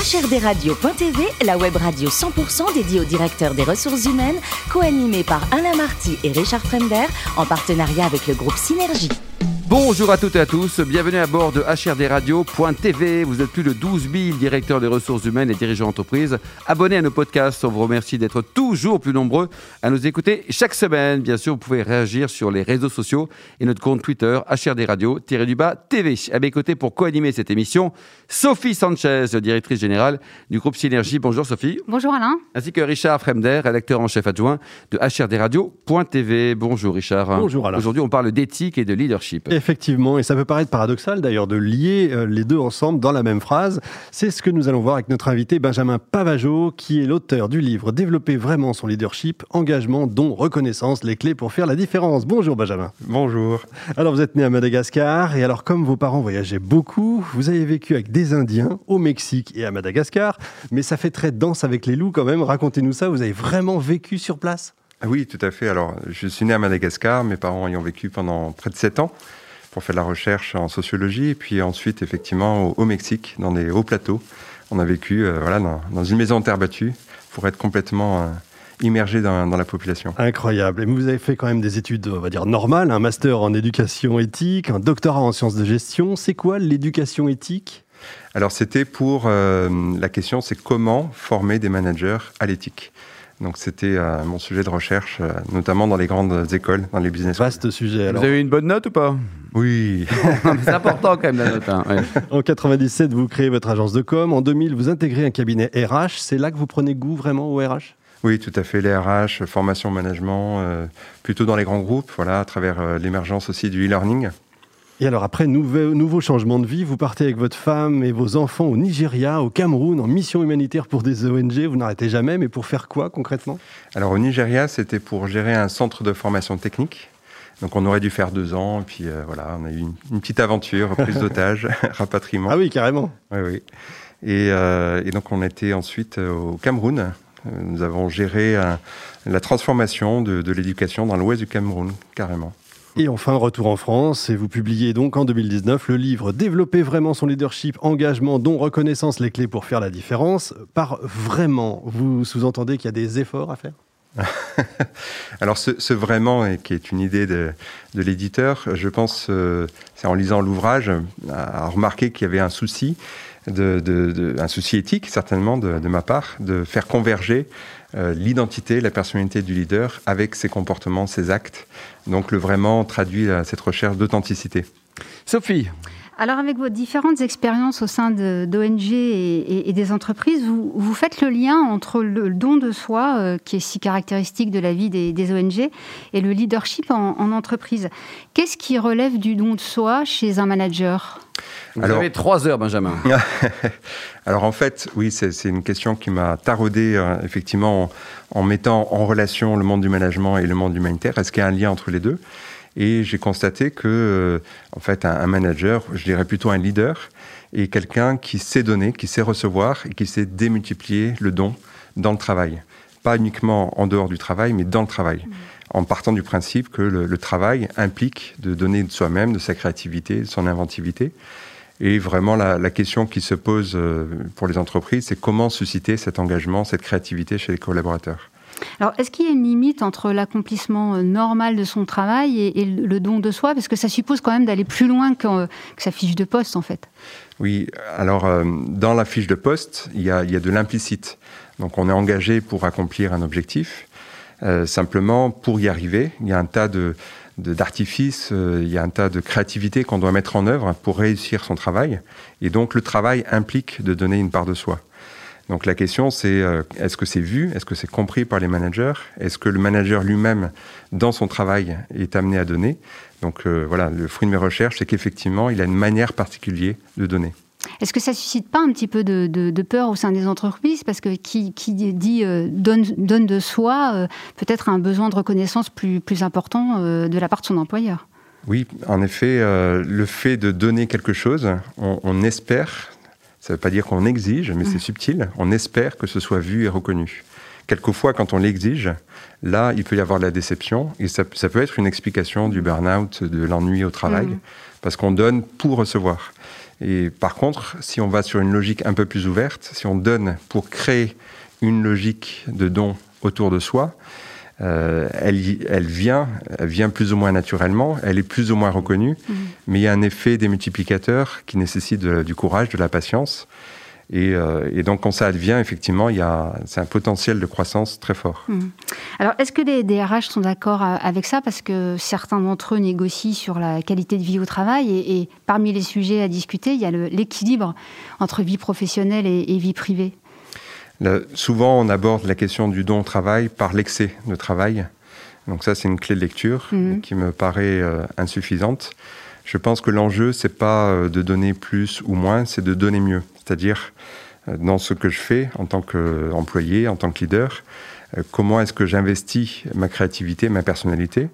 HRDRadio.tv, la web radio 100% dédiée aux directeurs des ressources humaines, co-animée par Alain Marty et Richard Fremder, en partenariat avec le groupe Synergie. Bonjour à toutes et à tous, bienvenue à bord de HRDRadio.tv. Vous êtes plus de 12 000 directeurs des ressources humaines et dirigeants d'entreprise. Abonnés à nos podcasts, on vous remercie d'être toujours plus nombreux à nous écouter chaque semaine. Bien sûr, vous pouvez réagir sur les réseaux sociaux et notre compte Twitter HRDRadio-TV. À mes côtés pour co-animer cette émission, Sophie Sanchez, directrice générale du groupe Synergie. Bonjour Sophie. Bonjour Alain. Ainsi que Richard Fremder, rédacteur en chef adjoint de HRDRadio.tv. Bonjour Richard. Bonjour Alain. Aujourd'hui, on parle d'éthique et de leadership. Effectivement, et ça peut paraître paradoxal d'ailleurs de lier euh, les deux ensemble dans la même phrase. C'est ce que nous allons voir avec notre invité Benjamin Pavageau, qui est l'auteur du livre Développer vraiment son leadership, engagement, don, reconnaissance, les clés pour faire la différence. Bonjour Benjamin. Bonjour. Alors vous êtes né à Madagascar, et alors comme vos parents voyageaient beaucoup, vous avez vécu avec des Indiens au Mexique et à Madagascar, mais ça fait très dense avec les loups quand même. Racontez-nous ça, vous avez vraiment vécu sur place? Ah oui, tout à fait. Alors, je suis né à Madagascar, mes parents ayant vécu pendant près de 7 ans pour faire de la recherche en sociologie, et puis ensuite, effectivement, au, Mexique, dans des hauts plateaux. On a vécu euh, voilà, dans, une maison en terre battue pour être complètement euh, immergé dans, la population. Incroyable. Et vous avez fait quand même des études, on va dire, normales, un master en éducation éthique, un doctorat en sciences de gestion. C'est quoi l'éducation éthique? Alors, c'était pour... Euh, la question, c'est comment former des managers à l'éthique donc c'était euh, mon sujet de recherche, euh, notamment dans les grandes écoles, dans les business Vaste sujet. Alors. Vous avez eu une bonne note ou pas? Oui. c'est important quand même la note. Hein, en 97, vous créez votre agence de com. En 2000, vous intégrez un cabinet RH. C'est là que vous prenez goût vraiment au RH oui, tout à fait. Les RH, formation, management, euh, plutôt dans les grands groupes, voilà, à travers l'émergence aussi du e-learning. Et alors après, nouveau, nouveau changement de vie, vous partez avec votre femme et vos enfants au Nigeria, au Cameroun, en mission humanitaire pour des ONG. Vous n'arrêtez jamais, mais pour faire quoi concrètement? Alors au Nigeria, c'était pour gérer un centre de formation technique. Donc on aurait dû faire deux ans, et puis euh, voilà, on a eu une, petite aventure, prise d'otage, rapatriement. Ah oui, carrément. Oui, oui. Et, euh, donc on était ensuite euh, au Cameroun. Nous avons géré la transformation de, de l'éducation dans l'ouest du Cameroun, carrément. Et enfin, retour en France, et vous publiez donc en 2019 le livre Développer vraiment son leadership, engagement, dont reconnaissance, les clés pour faire la différence. Par vraiment, vous sous-entendez qu'il y a des efforts à faire? Alors ce, vraiment, qui est une idée de, l'éditeur, je pense, euh, c'est en lisant l'ouvrage, à remarquer qu'il y avait un souci, un souci éthique certainement de, ma part, de faire converger euh, l'identité, la personnalité du leader avec ses comportements, ses actes. Donc le vraiment traduit cette recherche d'authenticité. Sophie alors, avec vos différentes expériences au sein d'ONG et, des entreprises, vous, faites le lien entre le, don de soi, euh, qui est si caractéristique de la vie des, ONG, et le leadership en, entreprise. Qu'est-ce qui relève du don de soi chez un manager? Vous avez trois heures, Benjamin. Alors, en fait, oui, c'est une question qui m'a taraudé, euh, effectivement, en, en mettant en relation le monde du management et le monde humanitaire. Est-ce qu'il y a un lien entre les deux? Et j'ai constaté que, euh, en fait, un, manager, je dirais plutôt un leader, est quelqu'un qui sait donner, qui sait recevoir et qui sait démultiplier le don dans le travail. Pas uniquement en dehors du travail, mais dans le travail. Mmh. En partant du principe que le, travail implique de donner de soi-même, de sa créativité, de son inventivité. Et vraiment, la, la, question qui se pose euh, pour les entreprises, c'est comment susciter cet engagement, cette créativité chez les collaborateurs. Alors, est-ce qu'il y a une limite entre l'accomplissement euh, normal de son travail et, le don de soi? Parce que ça suppose quand même d'aller plus loin que, sa fiche de poste, en fait. Oui, alors euh, dans la fiche de poste, il y a, de l'implicite. Donc, on est engagé pour accomplir un objectif. Euh, simplement, pour y arriver, il y a un tas de, d'artifices, il y a un tas de créativité qu'on doit mettre en œuvre pour réussir son travail. Et donc le travail implique de donner une part de soi. Donc la question, c'est euh, est-ce que c'est vu? Est-ce que c'est compris par les managers? Est-ce que le manager lui-même, dans son travail, est amené à donner? Donc euh, voilà, le fruit de mes recherches, c'est qu'effectivement, il a une manière particulière de donner. Est-ce que ça suscite pas un petit peu de, peur au sein des entreprises Parce que qui, dit euh, donne, donne, de soi, peut-être un besoin de reconnaissance plus, plus important de la part de son employeur. Oui, en effet, le fait de donner quelque chose, on espère ça ne veut pas dire qu'on exige, mais c'est subtil. On espère que ce soit vu et reconnu. Quelquefois, quand on l'exige, là, il peut y avoir de la déception. Et ça, peut être une explication du burn-out, de l'ennui au travail, parce qu'on donne pour recevoir. Et par contre, si on va sur une logique un peu plus ouverte, si on donne pour créer une logique de don autour de soi, euh, elle, elle, vient, elle vient plus ou moins naturellement, elle est plus ou moins reconnue, mmh. mais il y a un effet des multiplicateurs qui nécessite du courage, de la patience. Et, euh, et, donc, quand ça advient, effectivement, il y a, c'est un potentiel de croissance très fort. Mmh. Alors, est-ce que les DRH sont d'accord euh, avec ça? Parce que certains d'entre eux négocient sur la qualité de vie au travail. Et, et parmi les sujets à discuter, il y a l'équilibre entre vie professionnelle et, et vie privée souvent, on aborde la question du don au travail par l'excès de travail. Donc ça, c'est une clé de lecture mmh. qui me paraît euh, insuffisante. Je pense que l'enjeu, c'est pas de donner plus ou moins, c'est de donner mieux. C'est-à-dire, euh, dans ce que je fais en tant qu'employé, en tant que leader, comment est-ce que j'investis ma créativité, ma personnalité,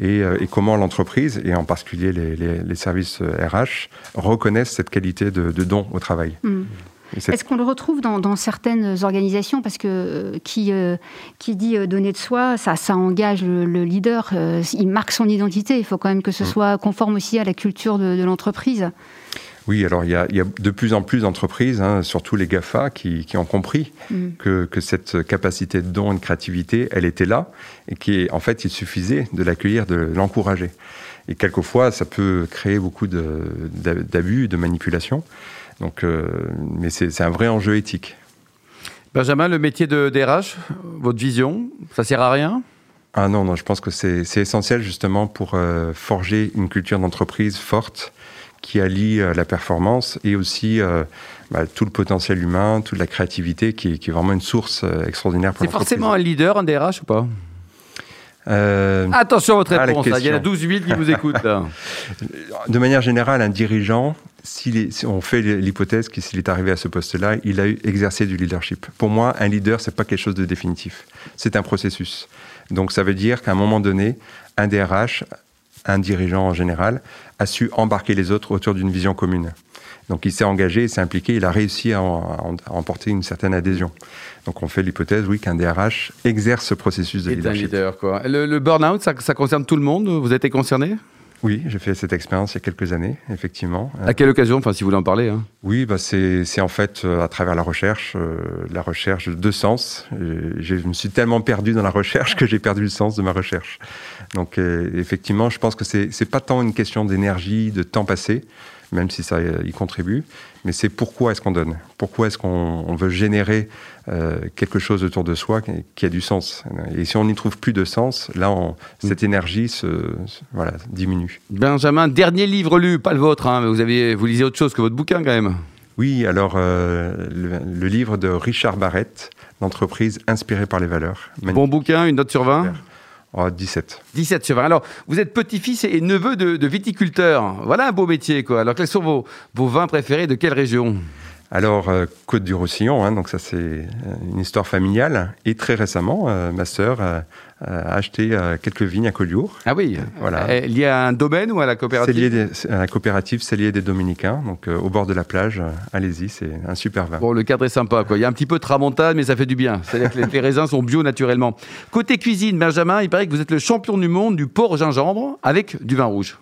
et, et comment l'entreprise, et en particulier les, les, les, services RH, reconnaissent cette qualité de, de don au travail. Mmh. Est-ce qu'on le retrouve dans, certaines organisations? Parce que euh, qui, euh, qui dit euh, donner de soi, ça, ça engage le, leader, il marque son identité. Il faut quand même que ce mm. soit conforme aussi à la culture de, l'entreprise. Oui, alors il y, a, de plus en plus d'entreprises, hein, surtout les GAFA, qui, ont compris mm. que, que, cette capacité de don et de créativité, elle était là, et qu'en fait, il suffisait de l'accueillir, de l'encourager. Et quelquefois, ça peut créer beaucoup d'abus, de, de manipulation. Donc, euh, mais c'est un vrai enjeu éthique. Benjamin, le métier de DRH, votre vision, ça sert à rien? Ah non, non, je pense que c'est essentiel justement pour euh, forger une culture d'entreprise forte qui allie euh, la performance et aussi bah, tout le potentiel humain, toute la créativité qui, est vraiment une source extraordinaire pour C'est forcément un leader, un DRH ou pas? Attention à votre ah, réponse, il y en a 12 000 qui vous écoutent. De manière générale, un dirigeant, si, on fait l'hypothèse que s'il est arrivé à ce poste-là, il a exercé du leadership. Pour moi, un leader, c'est pas quelque chose de définitif. C'est un processus. Donc, ça veut dire qu'à un moment donné, un DRH, un dirigeant en général, a su embarquer les autres autour d'une vision commune. Donc, il s'est engagé, il s'est impliqué, il a réussi à, emporter une certaine adhésion. Donc, on fait l'hypothèse, oui, qu'un DRH exerce ce processus de leadership. Un leader, quoi. Le, le burn-out, ça, ça concerne tout le monde? Vous êtes concerné? Oui, j'ai fait cette expérience il y a quelques années, effectivement. À quelle occasion, enfin, si vous voulez en parler hein. Oui, bah c'est en fait euh, à travers la recherche, euh, la recherche de sens. Je me suis tellement perdu dans la recherche que j'ai perdu le sens de ma recherche. Donc, euh, effectivement, je pense que c'est pas tant une question d'énergie, de temps passé, même si ça y contribue, mais c'est pourquoi est-ce qu'on donne? Pourquoi est-ce qu'on veut générer euh, quelque chose autour de soi qui, a du sens? Et si on n'y trouve plus de sens, là, cette énergie se, voilà, diminue. Benjamin, dernier livre lu, pas le vôtre, hein, mais vous, avez, vous lisez autre chose que votre bouquin quand même. Oui, alors euh, le, livre de Richard Barrett, L'entreprise inspirée par les valeurs. Bon bouquin, une note sur 20 17. 17 sur 20. Alors, vous êtes petit-fils et neveu de, de, viticulteur. Voilà un beau métier, quoi. Alors, quels sont vos vins préférés? De quelle région? Alors, euh, Côte du Roussillon, hein, donc ça c'est euh, une histoire familiale. Et très récemment, euh, ma sœur a acheté quelques vignes à Collioure. Ah oui, voilà. Lié à un domaine ou à la coopérative? C'est lié à la coopérative, c'est lié des Dominicains, donc au bord de la plage. Allez-y, c'est un super vin. Bon, le cadre est sympa, quoi. Il y a un petit peu de tramontane, mais ça fait du bien. C'est-à-dire que les, raisins sont bio naturellement. Côté cuisine, Benjamin, il paraît que vous êtes le champion du monde du porc gingembre avec du vin rouge.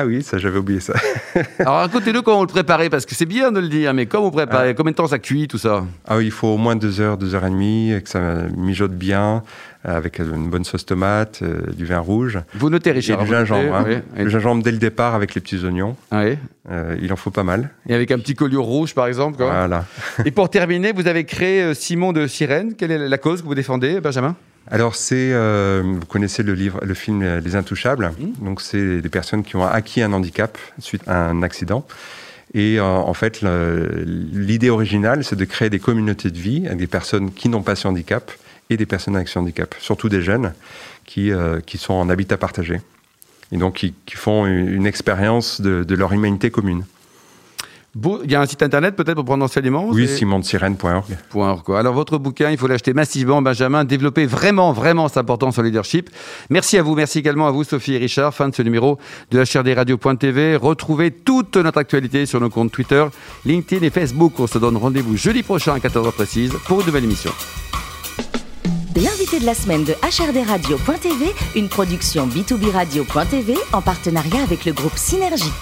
Ah oui, ça j'avais oublié ça. Alors racontez-nous comment vous le préparez, parce que c'est bien de le dire, mais comment vous préparez ah. Combien de temps ça cuit, tout ça Ah oui, il faut au moins deux heures, deux heures et demie, que ça mijote bien, euh, avec une bonne sauce tomate, euh, du vin rouge. Vous notez, Richard. Et du gingembre. Hein. Le gingembre dès le départ avec les petits oignons. Oui. Euh, il en faut pas mal. Et avec un petit collier rouge, par exemple. Voilà. et pour terminer, vous avez créé Simon de Sirène. Quelle est la cause que vous défendez, Benjamin? Alors c'est, euh, vous connaissez le livre, le film Les Intouchables. Mmh. Donc c'est des personnes qui ont acquis un handicap suite à un accident. Et euh, en fait, l'idée originale, c'est de créer des communautés de vie avec des personnes qui n'ont pas ce handicap et des personnes avec ce handicap, surtout des jeunes qui, euh, qui sont en habitat partagé et donc qui, font une, expérience de, de leur humanité commune. Il y a un site internet peut-être pour prendre enseignement Oui, simonsirène.org. Alors votre bouquin, il faut l'acheter massivement, Benjamin, développer vraiment, vraiment sa importance en leadership. Merci à vous, merci également à vous, Sophie et Richard. Fin de ce numéro de HRDRadio.tv. Retrouvez toute notre actualité sur nos comptes Twitter, LinkedIn et Facebook. On se donne rendez-vous jeudi prochain à 14h précise pour une nouvelle émission. L'invité de la semaine de HRDRadio.tv, une production B2B Radio.tv en partenariat avec le groupe Synergie.